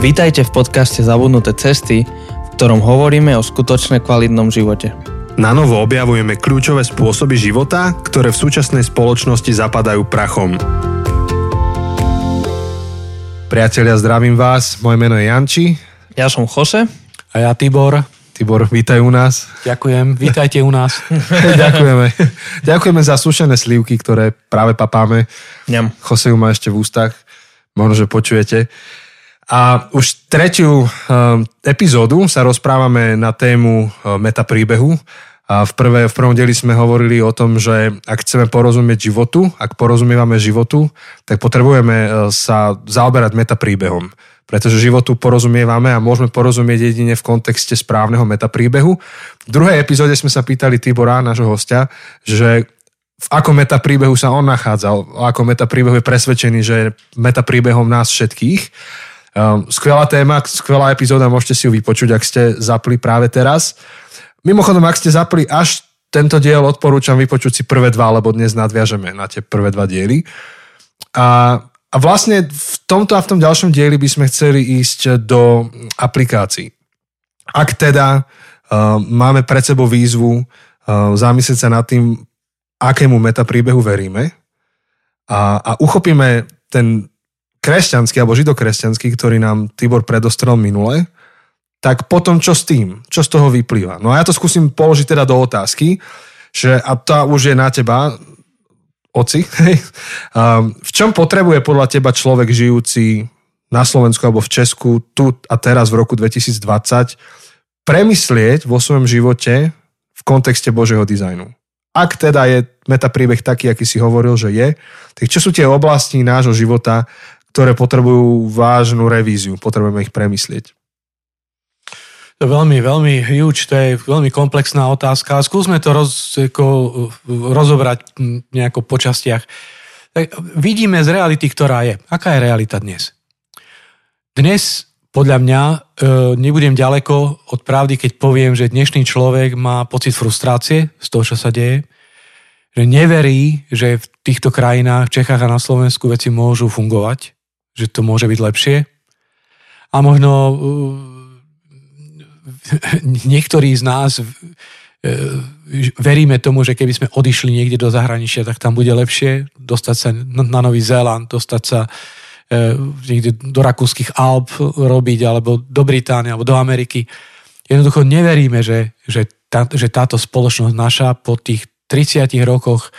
Vítajte v podcaste Zabudnuté cesty, v ktorom hovoríme o skutočne kvalitnom živote. Na novo objavujeme kľúčové spôsoby života, ktoré v súčasnej spoločnosti zapadajú prachom. Priatelia, zdravím vás. Moje meno je Janči. Ja som Jose. A ja Tibor. Tibor, vítaj u nás. Ďakujem, vítajte u nás. Ďakujeme. Ďakujeme za sušené slivky, ktoré práve papáme. Ňam. Jose ju má ešte v ústach. Možno, že počujete. A už tretiu um, epizódu sa rozprávame na tému uh, metapríbehu. A v, prvé, v prvom dieli sme hovorili o tom, že ak chceme porozumieť životu, ak porozumievame životu, tak potrebujeme uh, sa zaoberať metapríbehom. Pretože životu porozumievame a môžeme porozumieť jedine v kontexte správneho metapríbehu. V druhej epizóde sme sa pýtali Tibora, nášho hostia, že v akom metapríbehu sa on nachádzal, o akom metapríbehu je presvedčený, že je metapríbehom nás všetkých. Um, skvelá téma, skvelá epizóda, môžete si ju vypočuť, ak ste zapli práve teraz. Mimochodom, ak ste zapli až tento diel, odporúčam vypočuť si prvé dva, lebo dnes nadviažeme na tie prvé dva diely. A, a vlastne v tomto a v tom ďalšom dieli by sme chceli ísť do aplikácií. Ak teda uh, máme pred sebou výzvu uh, zamyslieť sa nad tým, akému metapríbehu veríme a, a uchopíme ten kresťanský alebo židokresťanský, ktorý nám Tibor predostrel minule, tak potom čo s tým? Čo z toho vyplýva? No a ja to skúsim položiť teda do otázky, že, a to už je na teba, oci, um, v čom potrebuje podľa teba človek žijúci na Slovensku alebo v Česku tu a teraz v roku 2020 premyslieť vo svojom živote v kontexte Božieho dizajnu? Ak teda je metapríbeh taký, aký si hovoril, že je, tak čo sú tie oblasti nášho života, ktoré potrebujú vážnu revíziu. Potrebujeme ich premyslieť. To je veľmi, veľmi huge, to je veľmi komplexná otázka. Skúsme to roz, ako, rozobrať nejako po častiach. Tak vidíme z reality, ktorá je. Aká je realita dnes? Dnes, podľa mňa, e, nebudem ďaleko od pravdy, keď poviem, že dnešný človek má pocit frustrácie z toho, čo sa deje, že neverí, že v týchto krajinách, v Čechách a na Slovensku veci môžu fungovať že to môže byť lepšie. A možno uh, niektorí z nás uh, veríme tomu, že keby sme odišli niekde do zahraničia, tak tam bude lepšie dostať sa na Nový Zéland, dostať sa uh, niekde do rakúskych Alp robiť, alebo do Británie, alebo do Ameriky. Jednoducho neveríme, že, že, tá, že táto spoločnosť naša po tých 30 rokoch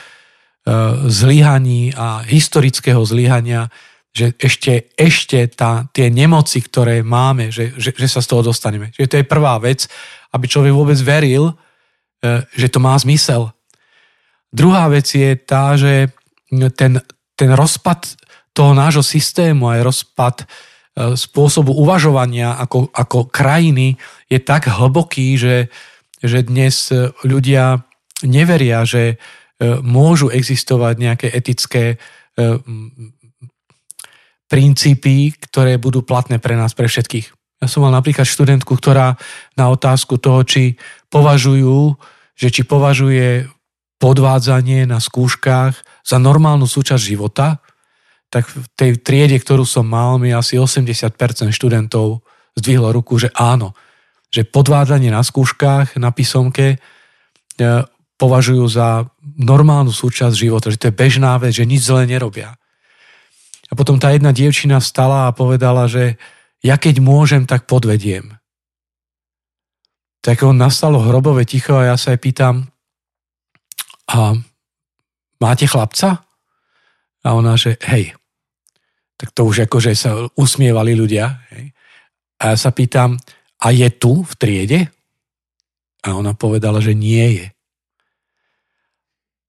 zlyhaní a historického zlyhania že ešte, ešte tá, tie nemoci, ktoré máme, že, že, že sa z toho dostaneme. Že to je prvá vec, aby človek vôbec veril, e, že to má zmysel. Druhá vec je tá, že ten, ten rozpad toho nášho systému aj rozpad e, spôsobu uvažovania ako, ako krajiny je tak hlboký, že, že dnes ľudia neveria, že e, môžu existovať nejaké etické princípy, ktoré budú platné pre nás, pre všetkých. Ja som mal napríklad študentku, ktorá na otázku toho, či považujú, že či považuje podvádzanie na skúškach za normálnu súčasť života, tak v tej triede, ktorú som mal, mi asi 80% študentov zdvihlo ruku, že áno, že podvádzanie na skúškach, na písomke e, považujú za normálnu súčasť života, že to je bežná vec, že nič zle nerobia. A potom tá jedna dievčina vstala a povedala, že ja keď môžem, tak podvediem. Tak on nastalo hrobové ticho a ja sa aj pýtam, a máte chlapca? A ona, že hej. Tak to už akože sa usmievali ľudia. Hej. A ja sa pýtam, a je tu v triede? A ona povedala, že nie je.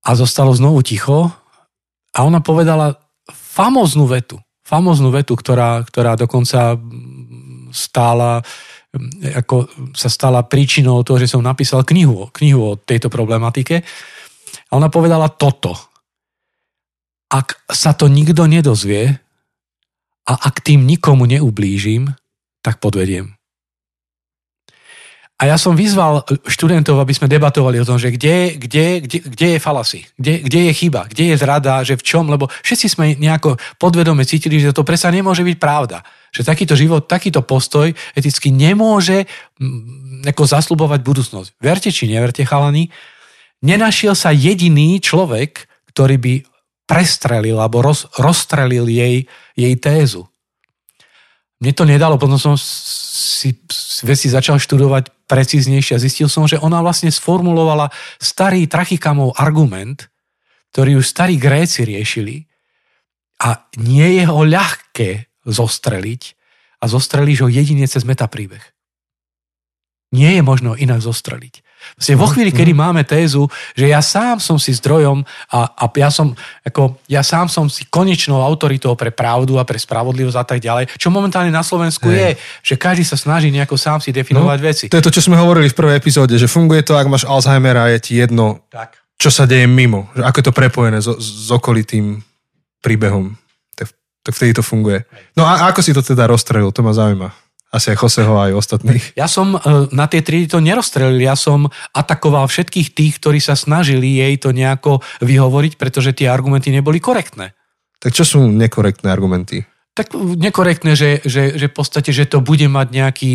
A zostalo znovu ticho a ona povedala famoznú vetu, famoznú vetu, ktorá, ktorá dokonca stála ako sa stala príčinou toho, že som napísal knihu, knihu o tejto problematike. A ona povedala toto. Ak sa to nikto nedozvie a ak tým nikomu neublížim, tak podvediem. A ja som vyzval študentov, aby sme debatovali o tom, že kde, kde, kde, kde je falasy, kde, kde je chyba, kde je zrada, že v čom, lebo všetci sme nejako podvedome cítili, že to presa nemôže byť pravda. Že takýto život, takýto postoj eticky nemôže ako zaslubovať budúcnosť. Verte či neverte, chalani, nenašiel sa jediný človek, ktorý by prestrelil alebo roz, rozstrelil jej, jej tézu. Mne to nedalo, potom som si veci začal študovať precíznejšie a zistil som, že ona vlastne sformulovala starý Trachykamov argument, ktorý už starí Gréci riešili a nie je ho ľahké zostreliť a zostrelíš ho jedine cez metapríbeh. Nie je možno inak zostreliť. Vlastne vo chvíli, kedy máme tézu, že ja sám som si zdrojom a, a ja, som, ako, ja sám som si konečnou autoritou pre pravdu a pre spravodlivosť a tak ďalej, čo momentálne na Slovensku hey. je, že každý sa snaží nejako sám si definovať no, veci. To je to, čo sme hovorili v prvej epizóde, že funguje to, ak máš Alzheimer a je ti jedno, tak. čo sa deje mimo, že ako je to prepojené s, s okolitým príbehom. Tak, tak vtedy to funguje. No a ako si to teda rozstrelil, to ma zaujíma. Asi aj Joseho, aj ostatných. Ja som e, na tie triedy to nerozstrelil, ja som atakoval všetkých tých, ktorí sa snažili jej to nejako vyhovoriť, pretože tie argumenty neboli korektné. Tak čo sú nekorektné argumenty? Tak nekorektné, že, že, že v podstate, že to bude mať nejaký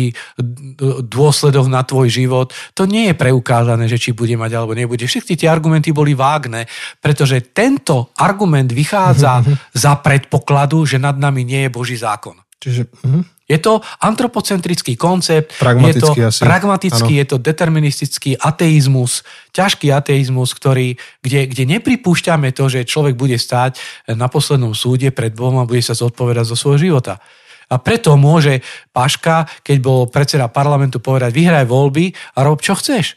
dôsledok na tvoj život. To nie je preukázané, že či bude mať alebo nebude. Všetky tie argumenty boli vágne, pretože tento argument vychádza za predpokladu, že nad nami nie je Boží zákon. Čiže, uh-huh. Je to antropocentrický koncept, pragmatický je to asi. pragmatický, ano. je to deterministický ateizmus, ťažký ateizmus, ktorý, kde, kde nepripúšťame to, že človek bude stáť na poslednom súde pred Bohom a bude sa zodpovedať zo svojho života. A preto môže Paška, keď bol predseda parlamentu, povedať, vyhraj voľby a rob, čo chceš.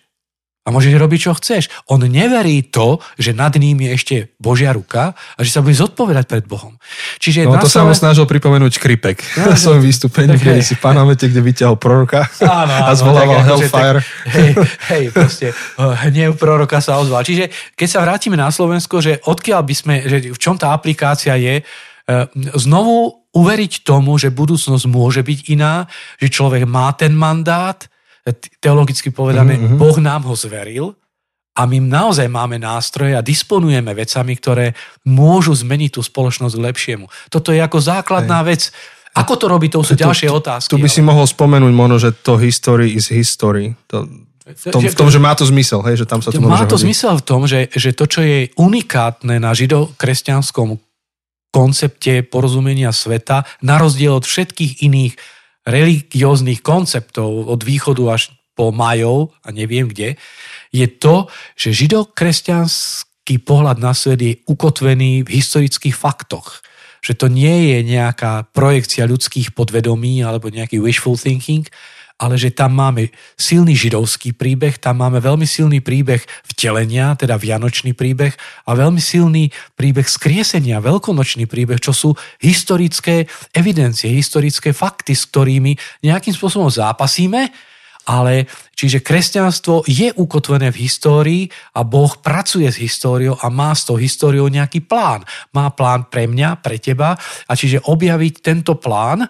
A môžeš robiť, čo chceš. On neverí to, že nad ním je ešte Božia ruka a že sa bude zodpovedať pred Bohom. Čiže no to sa mu snažil pripomenúť Kripek no, v svojom vystúpení, keď si pamätáte, kde vyťahol proroka áno, áno, a zvolával tak, Hellfire. Tak, hej, hej, proste hnev proroka sa ozval. Čiže keď sa vrátime na Slovensko, že odkiaľ by sme, že v čom tá aplikácia je, eh, znovu uveriť tomu, že budúcnosť môže byť iná, že človek má ten mandát, teologicky povedané, mm-hmm. Boh nám ho zveril a my naozaj máme nástroje a disponujeme vecami, ktoré môžu zmeniť tú spoločnosť k lepšiemu. Toto je ako základná Hej. vec. Ako to robí, to sú tu, ďalšie otázky. Tu by ale... si mohol spomenúť možno, že to history is history. To, v tom, v tom, že má to zmysel, hej, že tam sa to Má to hodí. zmysel v tom, že, že to, čo je unikátne na židokresťanskom koncepte porozumenia sveta, na rozdiel od všetkých iných religióznych konceptov od východu až po Majov a neviem kde, je to, že židokresťanský pohľad na svet je ukotvený v historických faktoch. Že to nie je nejaká projekcia ľudských podvedomí alebo nejaký wishful thinking, ale že tam máme silný židovský príbeh, tam máme veľmi silný príbeh vtelenia, teda vianočný príbeh a veľmi silný príbeh skriesenia, veľkonočný príbeh, čo sú historické evidencie, historické fakty, s ktorými nejakým spôsobom zápasíme, ale čiže kresťanstvo je ukotvené v histórii a Boh pracuje s históriou a má s tou históriou nejaký plán. Má plán pre mňa, pre teba a čiže objaviť tento plán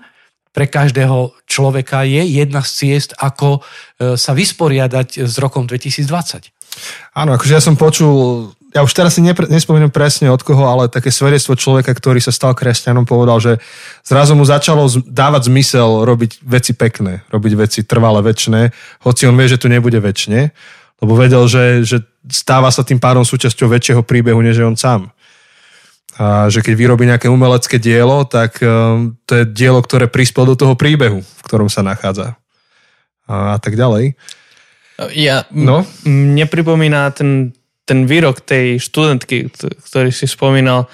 pre každého človeka je jedna z ciest, ako e, sa vysporiadať s rokom 2020. Áno, akože ja som počul, ja už teraz si nepre, nespomínam presne od koho, ale také svedectvo človeka, ktorý sa stal kresťanom, povedal, že zrazu mu začalo dávať zmysel robiť veci pekné, robiť veci trvalé, väčšie, hoci on vie, že tu nebude väčšine, lebo vedel, že, že stáva sa tým pádom súčasťou väčšieho príbehu, než je on sám. A že keď vyrobí nejaké umelecké dielo, tak um, to je dielo, ktoré prispel do toho príbehu, v ktorom sa nachádza. A, a tak ďalej. Ja, no? mne pripomína ten, ten výrok tej študentky, ktorý si spomínal,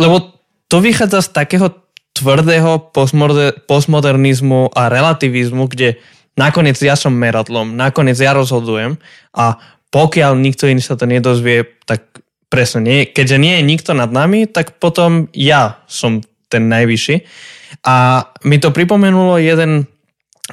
lebo to vychádza z takého tvrdého postmodernizmu a relativizmu, kde nakoniec ja som meradlom, nakoniec ja rozhodujem a pokiaľ nikto iný sa to nedozvie, tak Presne, nie, keďže nie je nikto nad nami, tak potom ja som ten najvyšší. A mi to pripomenulo jeden,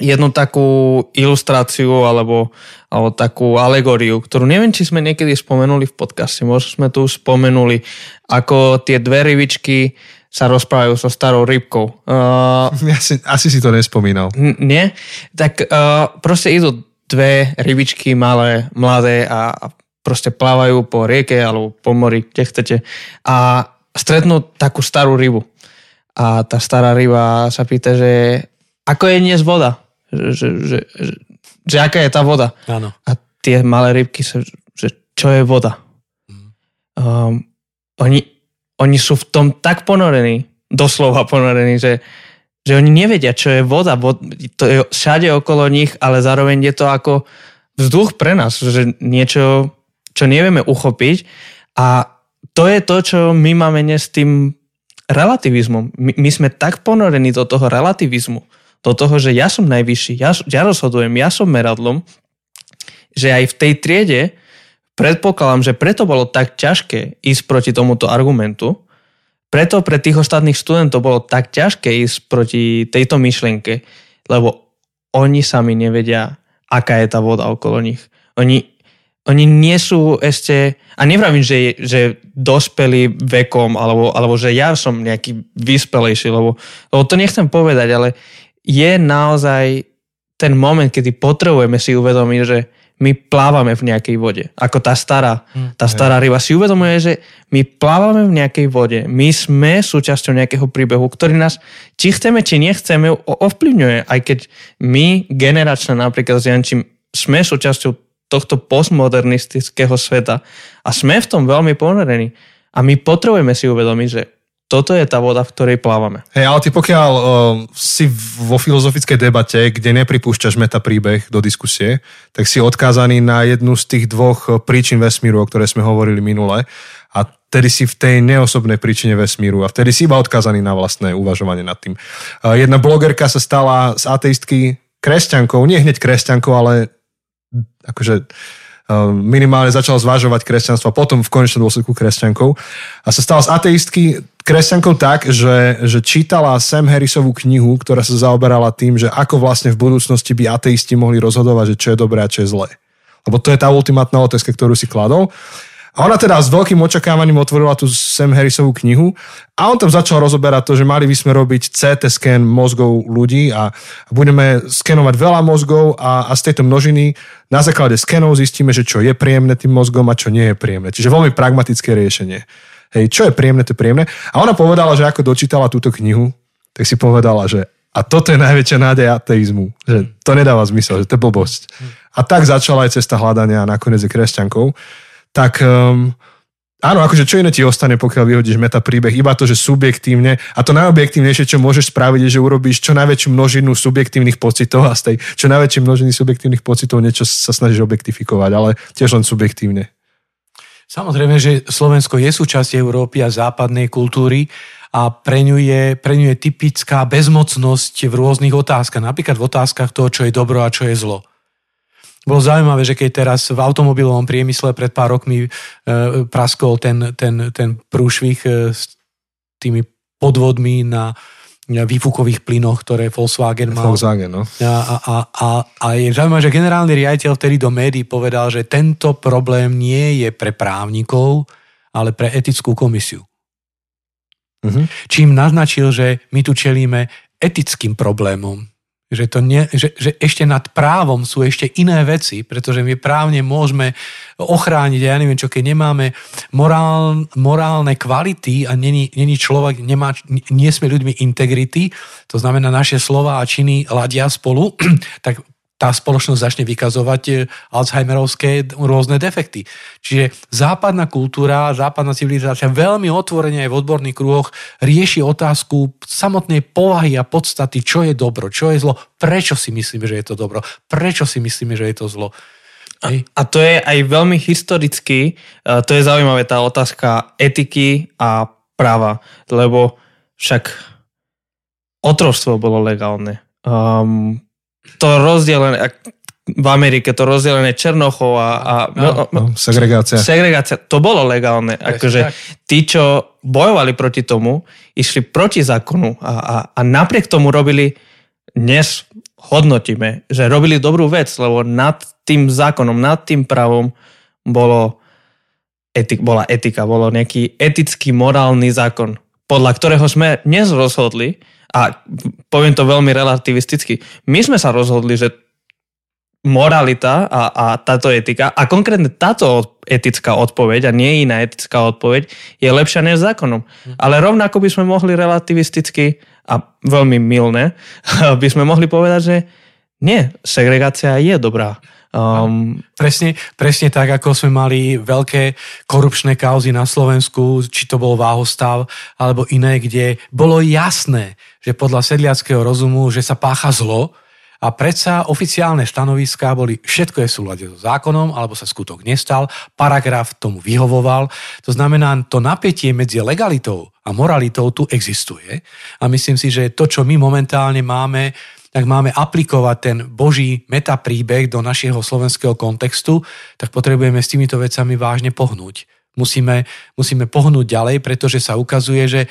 jednu takú ilustráciu alebo, alebo takú alegóriu, ktorú neviem, či sme niekedy spomenuli v podcaste, možno sme tu spomenuli, ako tie dve rybičky sa rozprávajú so starou rybkou. Uh, asi, asi si to nespomínal. N- nie? Tak uh, proste idú dve rybičky malé, mladé a, a proste plávajú po rieke alebo po mori, kde chcete a stretnú takú starú rybu. A tá stará ryba sa pýta, že ako je dnes voda? Že, že, že, že, že aká je tá voda? Áno. A tie malé rybky sa, že čo je voda? Mm. Um, oni, oni sú v tom tak ponorení, doslova ponorení, že, že oni nevedia, čo je voda. To je všade okolo nich, ale zároveň je to ako vzduch pre nás, že niečo, čo nevieme uchopiť a to je to, čo my máme dnes s tým relativizmom. My, my sme tak ponorení do toho relativizmu, do toho, že ja som najvyšší, ja, ja rozhodujem, ja som meradlom, že aj v tej triede predpokladám, že preto bolo tak ťažké ísť proti tomuto argumentu, preto pre tých ostatných študentov bolo tak ťažké ísť proti tejto myšlienke, lebo oni sami nevedia, aká je tá voda okolo nich. Oni, oni nie sú ešte, a nevravím, že, že dospeli vekom, alebo, alebo že ja som nejaký vyspelejší, lebo, lebo to nechcem povedať, ale je naozaj ten moment, kedy potrebujeme si uvedomiť, že my plávame v nejakej vode. Ako tá stará, hm, tá stará ryba si uvedomuje, že my plávame v nejakej vode. My sme súčasťou nejakého príbehu, ktorý nás, či chceme, či nechceme, ovplyvňuje. Aj keď my, generačne napríklad s Jančím, sme súčasťou tohto postmodernistického sveta a sme v tom veľmi ponorení. A my potrebujeme si uvedomiť, že toto je tá voda, v ktorej plávame. Hej, ale ty pokiaľ uh, si vo filozofickej debate, kde nepripúšťaš meta príbeh do diskusie, tak si odkázaný na jednu z tých dvoch uh, príčin vesmíru, o ktoré sme hovorili minule. A vtedy si v tej neosobnej príčine vesmíru a vtedy si iba odkázaný na vlastné uvažovanie nad tým. Uh, jedna blogerka sa stala z ateistky kresťankou, nie hneď kresťankou, ale akože uh, minimálne začal zvažovať kresťanstvo a potom v konečnom dôsledku kresťankou. A sa stala z ateistky kresťankou tak, že, že čítala Sam Harrisovú knihu, ktorá sa zaoberala tým, že ako vlastne v budúcnosti by ateisti mohli rozhodovať, že čo je dobré a čo je zlé. Lebo to je tá ultimátna otázka, ktorú si kladol. A ona teda s veľkým očakávaním otvorila tú Sam Harrisovú knihu a on tam začal rozoberať to, že mali by sme robiť CT scan mozgov ľudí a budeme skenovať veľa mozgov a, a z tejto množiny na základe skenov zistíme, že čo je príjemné tým mozgom a čo nie je príjemné. Čiže veľmi pragmatické riešenie. Hej, čo je príjemné, to je príjemné. A ona povedala, že ako dočítala túto knihu, tak si povedala, že a toto je najväčšia nádej ateizmu, že to nedáva zmysel, že to je blbosť. A tak začala aj cesta hľadania a nakoniec je kresťankou. Tak um, áno, akože čo iné ti ostane, pokiaľ vyhodíš meta príbeh, iba to, že subjektívne a to najobjektívnejšie, čo môžeš spraviť, je, že urobíš čo najväčšiu množinu subjektívnych pocitov a z tej čo najväčšej množiny subjektívnych pocitov niečo sa snažíš objektifikovať, ale tiež len subjektívne. Samozrejme, že Slovensko je súčasť Európy a západnej kultúry a pre ňu, je, pre ňu je typická bezmocnosť v rôznych otázkach. Napríklad v otázkach toho, čo je dobro a čo je zlo. Bolo zaujímavé, že keď teraz v automobilovom priemysle pred pár rokmi e, praskol ten, ten, ten prúšvih e, s tými podvodmi na výfukových plynoch, ktoré Volkswagen mal. Volkswagen, no. A, a, a, a je zaujímavé, že generálny riaditeľ vtedy do médií povedal, že tento problém nie je pre právnikov, ale pre etickú komisiu. Uh-huh. Čím naznačil, že my tu čelíme etickým problémom. Že, to nie, že, že ešte nad právom sú ešte iné veci, pretože my právne môžeme ochrániť, ja neviem čo, keď nemáme morál, morálne kvality a není, není človek, nemá, nie sme ľuďmi integrity, to znamená naše slova a činy ladia spolu, tak tá spoločnosť začne vykazovať e, Alzheimerovské rôzne defekty. Čiže západná kultúra, západná civilizácia veľmi otvorene aj v odborných kruhoch rieši otázku samotnej povahy a podstaty, čo je dobro, čo je zlo, prečo si myslíme, že je to dobro, prečo si myslíme, že je to zlo. A, a to je aj veľmi historicky, to je zaujímavé tá otázka etiky a práva, lebo však otrovstvo bolo legálne. Um, to rozdelené, v Amerike to rozdelené Černochov a, a no, no, segregácia. segregácia, to bolo legálne. Akože tí, čo bojovali proti tomu, išli proti zákonu a, a, a napriek tomu robili, dnes hodnotíme, že robili dobrú vec, lebo nad tým zákonom, nad tým právom bolo etik, bola etika, bolo nejaký etický, morálny zákon, podľa ktorého sme dnes rozhodli, a poviem to veľmi relativisticky, my sme sa rozhodli, že moralita a, a táto etika a konkrétne táto etická odpoveď a nie iná etická odpoveď je lepšia než zákonom. Mm. Ale rovnako by sme mohli relativisticky a veľmi milné by sme mohli povedať, že nie, segregácia je dobrá. Um, presne, presne tak, ako sme mali veľké korupčné kauzy na Slovensku, či to bol váhostav, alebo iné, kde bolo jasné, že podľa sedliackého rozumu, že sa pácha zlo, a predsa oficiálne stanoviská boli všetko je v súlade so zákonom, alebo sa skutok nestal, paragraf tomu vyhovoval. To znamená, to napätie medzi legalitou a moralitou tu existuje. A myslím si, že to, čo my momentálne máme, tak máme aplikovať ten Boží metapríbeh do našeho slovenského kontextu, tak potrebujeme s týmito vecami vážne pohnúť. Musíme, musíme pohnúť ďalej, pretože sa ukazuje, že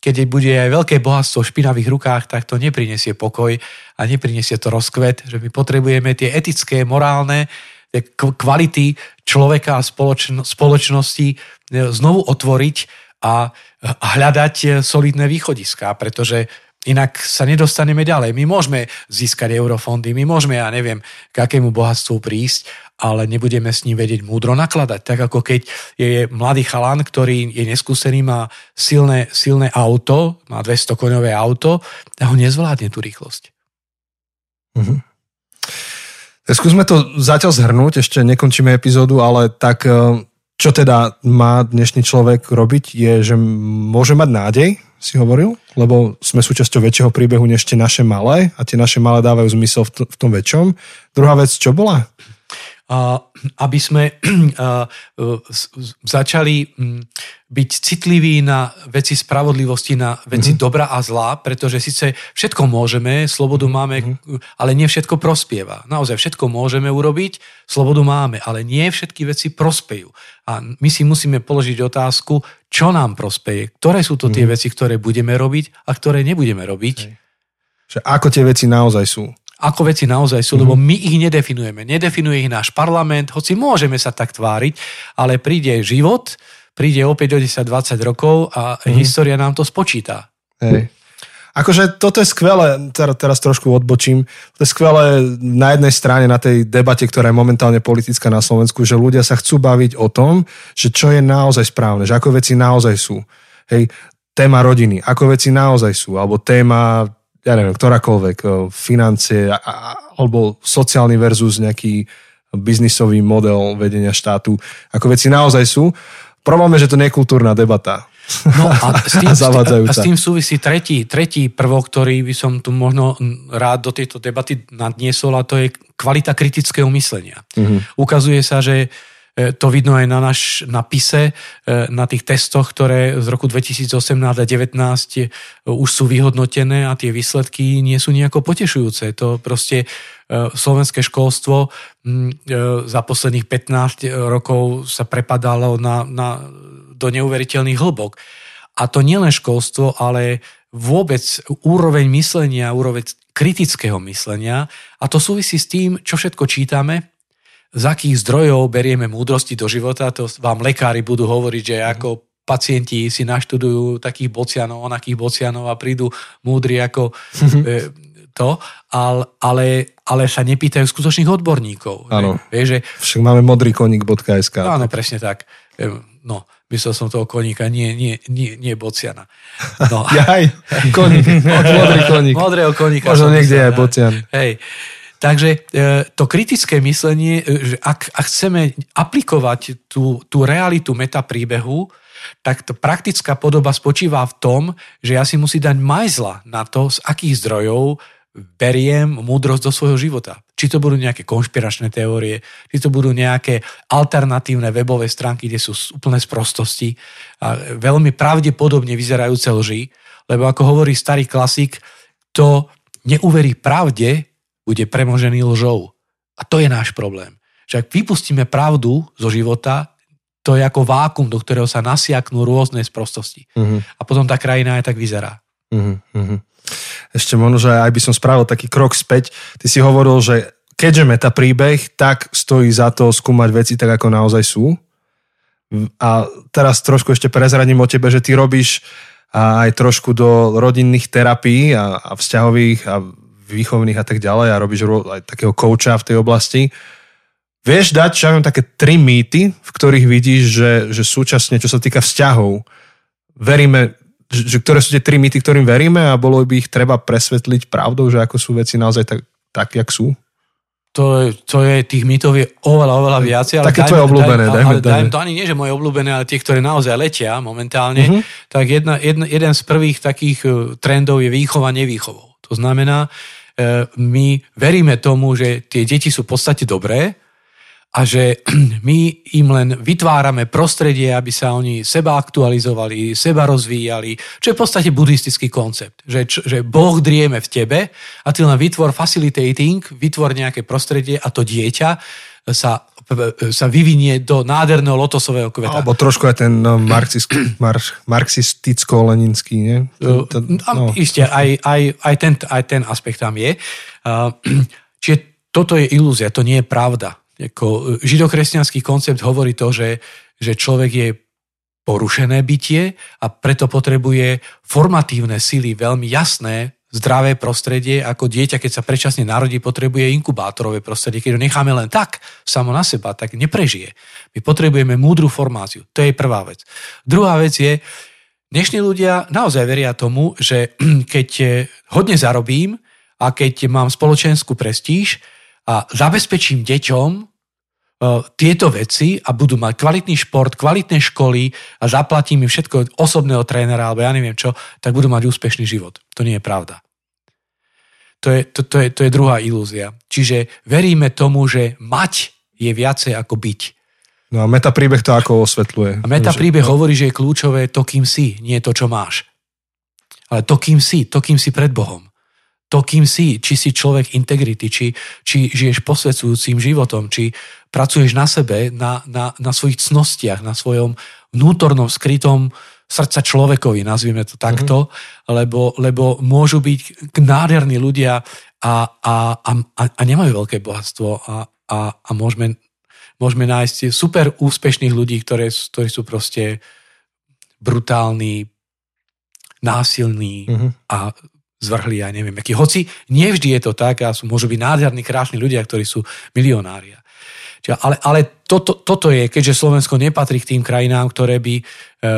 keď bude aj veľké bohatstvo v špinavých rukách, tak to neprinesie pokoj a neprinesie to rozkvet, že my potrebujeme tie etické, morálne tie kvality človeka a spoločno, spoločnosti e, znovu otvoriť a hľadať solidné východiska, pretože Inak sa nedostaneme ďalej. My môžeme získať eurofondy, my môžeme, ja neviem, k akému bohatstvu prísť, ale nebudeme s ním vedieť múdro nakladať. Tak ako keď je mladý chalan, ktorý je neskúsený, má silné, silné auto, má 200 koňové auto a ho nezvládne tú rýchlosť. Mm-hmm. Skúsme to zatiaľ zhrnúť, ešte nekončíme epizódu, ale tak eh, čo teda má dnešný človek robiť, je, že môže mať nádej, si hovoril, lebo sme súčasťou väčšieho príbehu než tie naše malé a tie naše malé dávajú zmysel v, t- v tom väčšom. Druhá vec, čo bola? Aby sme začali byť citliví na veci spravodlivosti, na veci mm-hmm. dobra a zla, pretože síce všetko môžeme, slobodu mhm. máme, mm-hmm. ale nie všetko prospieva. Naozaj všetko môžeme urobiť, slobodu máme, ale nie všetky veci prospejú. A my si musíme položiť otázku, čo nám prospeje, ktoré sú to tie mm-hmm. veci, ktoré budeme robiť a ktoré nebudeme robiť. Hej. Že ako tie veci naozaj sú ako veci naozaj sú, lebo my ich nedefinujeme. Nedefinuje ich náš parlament, hoci môžeme sa tak tváriť, ale príde život, príde opäť o 10-20 rokov a mm-hmm. história nám to spočíta. Hej. Akože toto je skvelé, teraz trošku odbočím, to je skvelé na jednej strane na tej debate, ktorá je momentálne politická na Slovensku, že ľudia sa chcú baviť o tom, že čo je naozaj správne, že ako veci naozaj sú. Hej, téma rodiny, ako veci naozaj sú, alebo téma ja neviem, ktorákoľvek, financie alebo sociálny versus nejaký biznisový model vedenia štátu, ako veci naozaj sú. Problém je, že to nie je kultúrna debata. No a s tým, a s tým súvisí tretí, tretí prvok, ktorý by som tu možno rád do tejto debaty nadniesol a to je kvalita kritického myslenia. Mm-hmm. Ukazuje sa, že E, to vidno aj na náš napise, e, na tých testoch, ktoré z roku 2018 a 2019 e, už sú vyhodnotené a tie výsledky nie sú nejako potešujúce. To proste slovenské školstvo za posledných 15 rokov sa prepadalo na, na, do neuveriteľných hĺbok. A to nielen školstvo, ale vôbec úroveň myslenia, úroveň kritického myslenia a to súvisí s tým, čo všetko čítame, z akých zdrojov berieme múdrosti do života, to vám lekári budú hovoriť, že ako pacienti si naštudujú takých bocianov, onakých bocianov a prídu múdri ako e, to, ale, ale, ale sa nepýtajú skutočných odborníkov. Áno, že... však máme modrýkonik.sk. Áno, presne tak. E, no, myslel som toho koníka, nie, nie, nie, nie bociana. No. Jaj, koník, modrý koník. Modrého koníka. Možno niekde aj bocian. Hej, Takže e, to kritické myslenie, e, že ak, ak chceme aplikovať tú, tú realitu metapríbehu, tak to praktická podoba spočíva v tom, že ja si musím dať majzla na to, z akých zdrojov beriem múdrosť do svojho života. Či to budú nejaké konšpiračné teórie, či to budú nejaké alternatívne webové stránky, kde sú úplné sprostosti a veľmi pravdepodobne vyzerajúce lži, lebo ako hovorí starý klasik, to neuverí pravde, bude premožený lžou. A to je náš problém. Že ak vypustíme pravdu zo života, to je ako vákum, do ktorého sa nasiaknú rôzne sprostosti. Uh-huh. A potom tá krajina aj tak vyzerá. Uh-huh. Ešte možno, že aj by som spravil taký krok späť. Ty si hovoril, že keďže meta príbeh, tak stojí za to skúmať veci tak, ako naozaj sú. A teraz trošku ešte prezradím o tebe, že ty robíš aj trošku do rodinných terapií a, a vzťahových a výchovných a tak ďalej a robíš aj takého kouča v tej oblasti. Vieš dať, ja také tri mýty, v ktorých vidíš, že, že súčasne, čo sa týka vzťahov, veríme, že, ktoré sú tie tri mýty, ktorým veríme a bolo by ich treba presvetliť pravdou, že ako sú veci naozaj tak, tak jak sú? To, to je, tých mýtov je oveľa, oveľa viacej. Také tvoje obľúbené, daj, dajme, dajme, to ani nie, že moje obľúbené, ale tie, ktoré naozaj letia momentálne, uh-huh. tak jedna, jedna, jeden z prvých takých e, trendov je výchova nevýchovou. To znamená, e, my veríme tomu, že tie deti sú v podstate dobré, a že my im len vytvárame prostredie, aby sa oni seba aktualizovali, seba rozvíjali, čo je v podstate buddhistický koncept, že, že Boh drieme v tebe a ty len vytvor facilitating, vytvor nejaké prostredie a to dieťa sa, sa vyvinie do nádherného lotosového kveta. Alebo trošku aj ten no, marxisticko-leninský, nie? No. Isté, aj, aj, aj, ten, aj ten aspekt tam je. Čiže toto je ilúzia, to nie je pravda. Jako e, židokresťanský koncept hovorí to, že, že človek je porušené bytie a preto potrebuje formatívne sily, veľmi jasné, zdravé prostredie, ako dieťa, keď sa predčasne narodí, potrebuje inkubátorové prostredie. Keď ho necháme len tak, samo na seba, tak neprežije. My potrebujeme múdru formáciu. To je prvá vec. Druhá vec je, dnešní ľudia naozaj veria tomu, že keď hodne zarobím a keď mám spoločenskú prestíž a zabezpečím deťom tieto veci a budú mať kvalitný šport, kvalitné školy a zaplatím im všetko osobného trénera alebo ja neviem čo, tak budú mať úspešný život. To nie je pravda. To je, to, to, je, to je druhá ilúzia. Čiže veríme tomu, že mať je viacej ako byť. No a metapríbeh to ako osvetľuje? A metapríbeh hovorí, že je kľúčové to, kým si, nie to, čo máš. Ale to, kým si, to, kým si pred Bohom to, kým si, či si človek integrity, či, či žiješ posvedcujúcim životom, či pracuješ na sebe, na, na, na svojich cnostiach, na svojom vnútornom, skrytom srdca človekovi, nazvime to takto, mm-hmm. lebo, lebo môžu byť nádherní ľudia a, a, a, a nemajú veľké bohatstvo a, a, a môžeme, môžeme nájsť super úspešných ľudí, ktoré, ktorí sú proste brutálni, násilní mm-hmm. a zvrhli, ja neviem, aký. Hoci nevždy je to tak a sú, môžu byť nádherní, krásni ľudia, ktorí sú milionária. Čiže, ale ale toto, toto je, keďže Slovensko nepatrí k tým krajinám, ktoré by, e, e,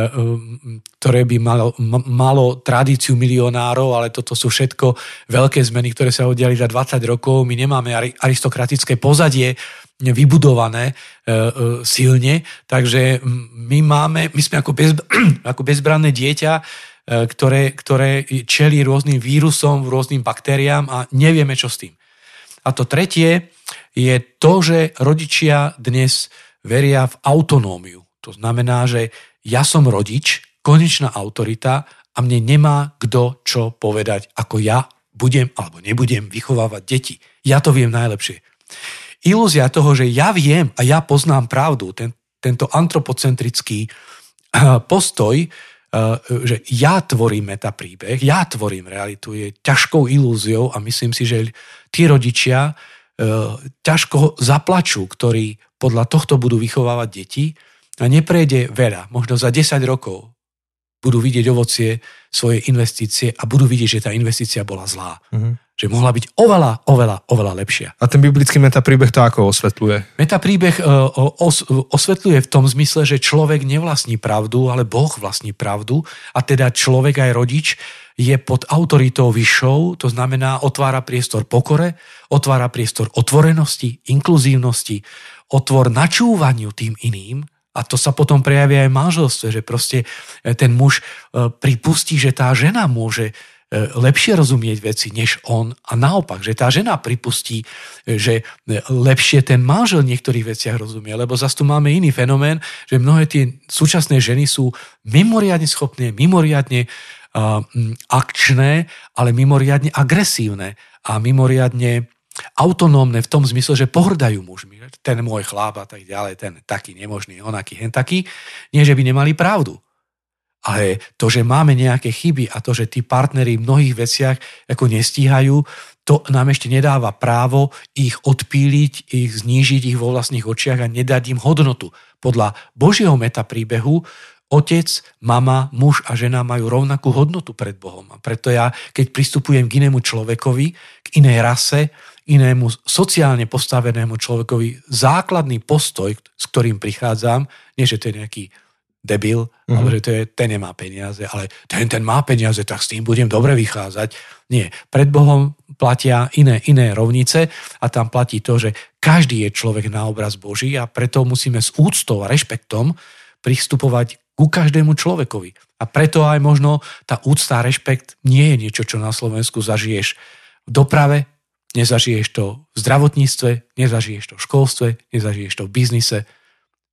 ktoré by malo, malo tradíciu milionárov, ale toto sú všetko veľké zmeny, ktoré sa udiali za 20 rokov. My nemáme aristokratické pozadie vybudované e, silne, takže my máme, my sme ako, bez, ako bezbranné dieťa, E, ktoré, ktoré čeli rôznym vírusom, rôznym baktériám a nevieme, čo s tým. A to tretie je to, že rodičia dnes veria v autonómiu. To znamená, že ja som rodič, konečná autorita a mne nemá kto čo povedať, ako ja budem alebo nebudem vychovávať deti. Ja to viem najlepšie. Ilúzia toho, že ja viem a ja poznám pravdu, ten, tento antropocentrický postoj, Eh, že ja tvorím metapríbeh, ja tvorím realitu, je ťažkou ilúziou a myslím si, že tí rodičia eh, ťažko zaplačú, ktorí podľa tohto budú vychovávať deti a neprejde veľa, možno za 10 rokov budú vidieť ovocie svojej investície a budú vidieť, že tá investícia bola zlá. Mm-hmm že mohla byť oveľa, oveľa, oveľa lepšia. A ten biblický metapríbeh to ako osvetľuje? Metapríbeh e, os, osvetľuje v tom zmysle, že človek nevlastní pravdu, ale Boh vlastní pravdu a teda človek aj rodič je pod autoritou vyššou, to znamená otvára priestor pokore, otvára priestor otvorenosti, inkluzívnosti, otvor načúvaniu tým iným, a to sa potom prejavia aj v manželstve, že proste e, ten muž e, pripustí, že tá žena môže E, lepšie rozumieť veci než on. A naopak, že tá žena pripustí, že lepšie ten manžel niektorých veciach rozumie, lebo zase tu máme iný fenomén, že mnohé tie súčasné ženy sú mimoriadne schopné, mimoriadne akčné, ale mimoriadne agresívne a mimoriadne autonómne v tom zmysle, že pohrdajú mužmi. Ten môj chlap a tak ďalej, ten taký nemožný, onaký, hen taký. Nie, že by nemali pravdu. Ale to, že máme nejaké chyby a to, že tí partneri v mnohých veciach ako nestíhajú, to nám ešte nedáva právo ich odpíliť, ich znížiť ich vo vlastných očiach a nedať im hodnotu. Podľa Božieho metapríbehu otec, mama, muž a žena majú rovnakú hodnotu pred Bohom. A preto ja, keď pristupujem k inému človekovi, k inej rase, inému sociálne postavenému človekovi, základný postoj, s ktorým prichádzam, nie že to je nejaký debil, uh-huh. alebo že to je, ten nemá peniaze, ale ten, ten má peniaze, tak s tým budem dobre vychádzať. Nie. Pred Bohom platia iné, iné rovnice a tam platí to, že každý je človek na obraz Boží a preto musíme s úctou a rešpektom pristupovať ku každému človekovi. A preto aj možno tá úcta a rešpekt nie je niečo, čo na Slovensku zažiješ v doprave, nezažiješ to v zdravotníctve, nezažiješ to v školstve, nezažiješ to v biznise,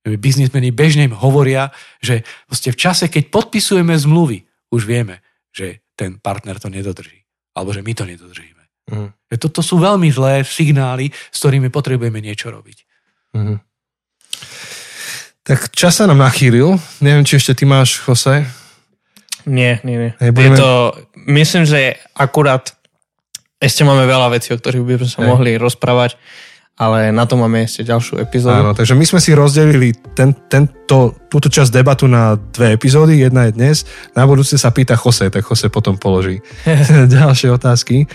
biznismeni bežne hovoria, že v čase, keď podpisujeme zmluvy, už vieme, že ten partner to nedodrží. Alebo že my to nedodržíme. Mm. Toto sú veľmi zlé signály, s ktorými potrebujeme niečo robiť. Mm. Tak čas sa nám nachýlil. Neviem, či ešte ty máš, Jose? Nie, nie, nie. Hey, budeme... Je to, myslím, že akurát ešte máme veľa vecí, o ktorých by sme sa hey. mohli rozprávať ale na to máme ešte ďalšiu epizódu. Áno, takže my sme si rozdelili ten, tento, túto časť debatu na dve epizódy, jedna je dnes, na budúce sa pýta Jose, tak Jose potom položí ďalšie otázky.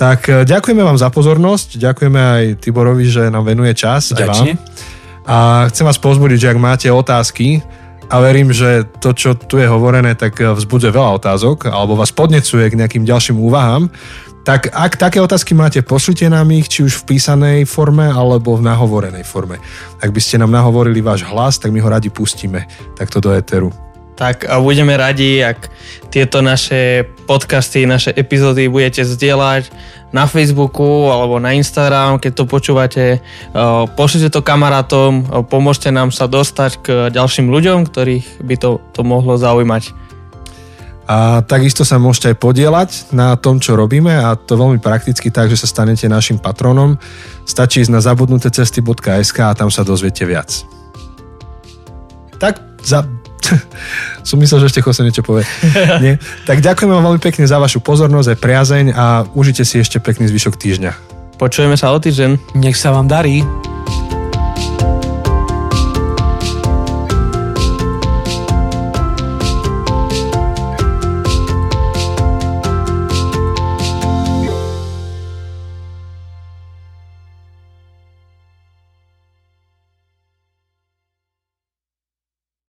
Tak e, ďakujeme vám za pozornosť, ďakujeme aj Tiborovi, že nám venuje čas. Ďakujem. A chcem vás pozbudiť, že ak máte otázky, a verím, že to, čo tu je hovorené, tak e, vzbudzuje veľa otázok alebo vás podnecuje k nejakým ďalším úvahám, tak ak také otázky máte, pošlite nám ich, či už v písanej forme, alebo v nahovorenej forme. Ak by ste nám nahovorili váš hlas, tak my ho radi pustíme takto do éteru. Tak a budeme radi, ak tieto naše podcasty, naše epizódy budete zdieľať na Facebooku alebo na Instagram, keď to počúvate. Pošlite to kamarátom, pomôžte nám sa dostať k ďalším ľuďom, ktorých by to, to mohlo zaujímať. A takisto sa môžete aj podielať na tom, čo robíme a to veľmi prakticky tak, že sa stanete našim patronom. Stačí ísť na zabudnutecesty.sk a tam sa dozviete viac. Tak za... som myslel, že ešte Jose niečo povie. Nie? Tak ďakujem vám veľmi pekne za vašu pozornosť aj priazeň a užite si ešte pekný zvyšok týždňa. Počujeme sa o týždeň. Nech sa vám darí.